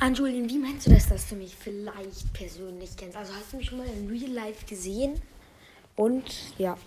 Anjulien, wie meinst du das, dass du mich vielleicht persönlich kennst? Also hast du mich schon mal in Real Life gesehen? Und ja.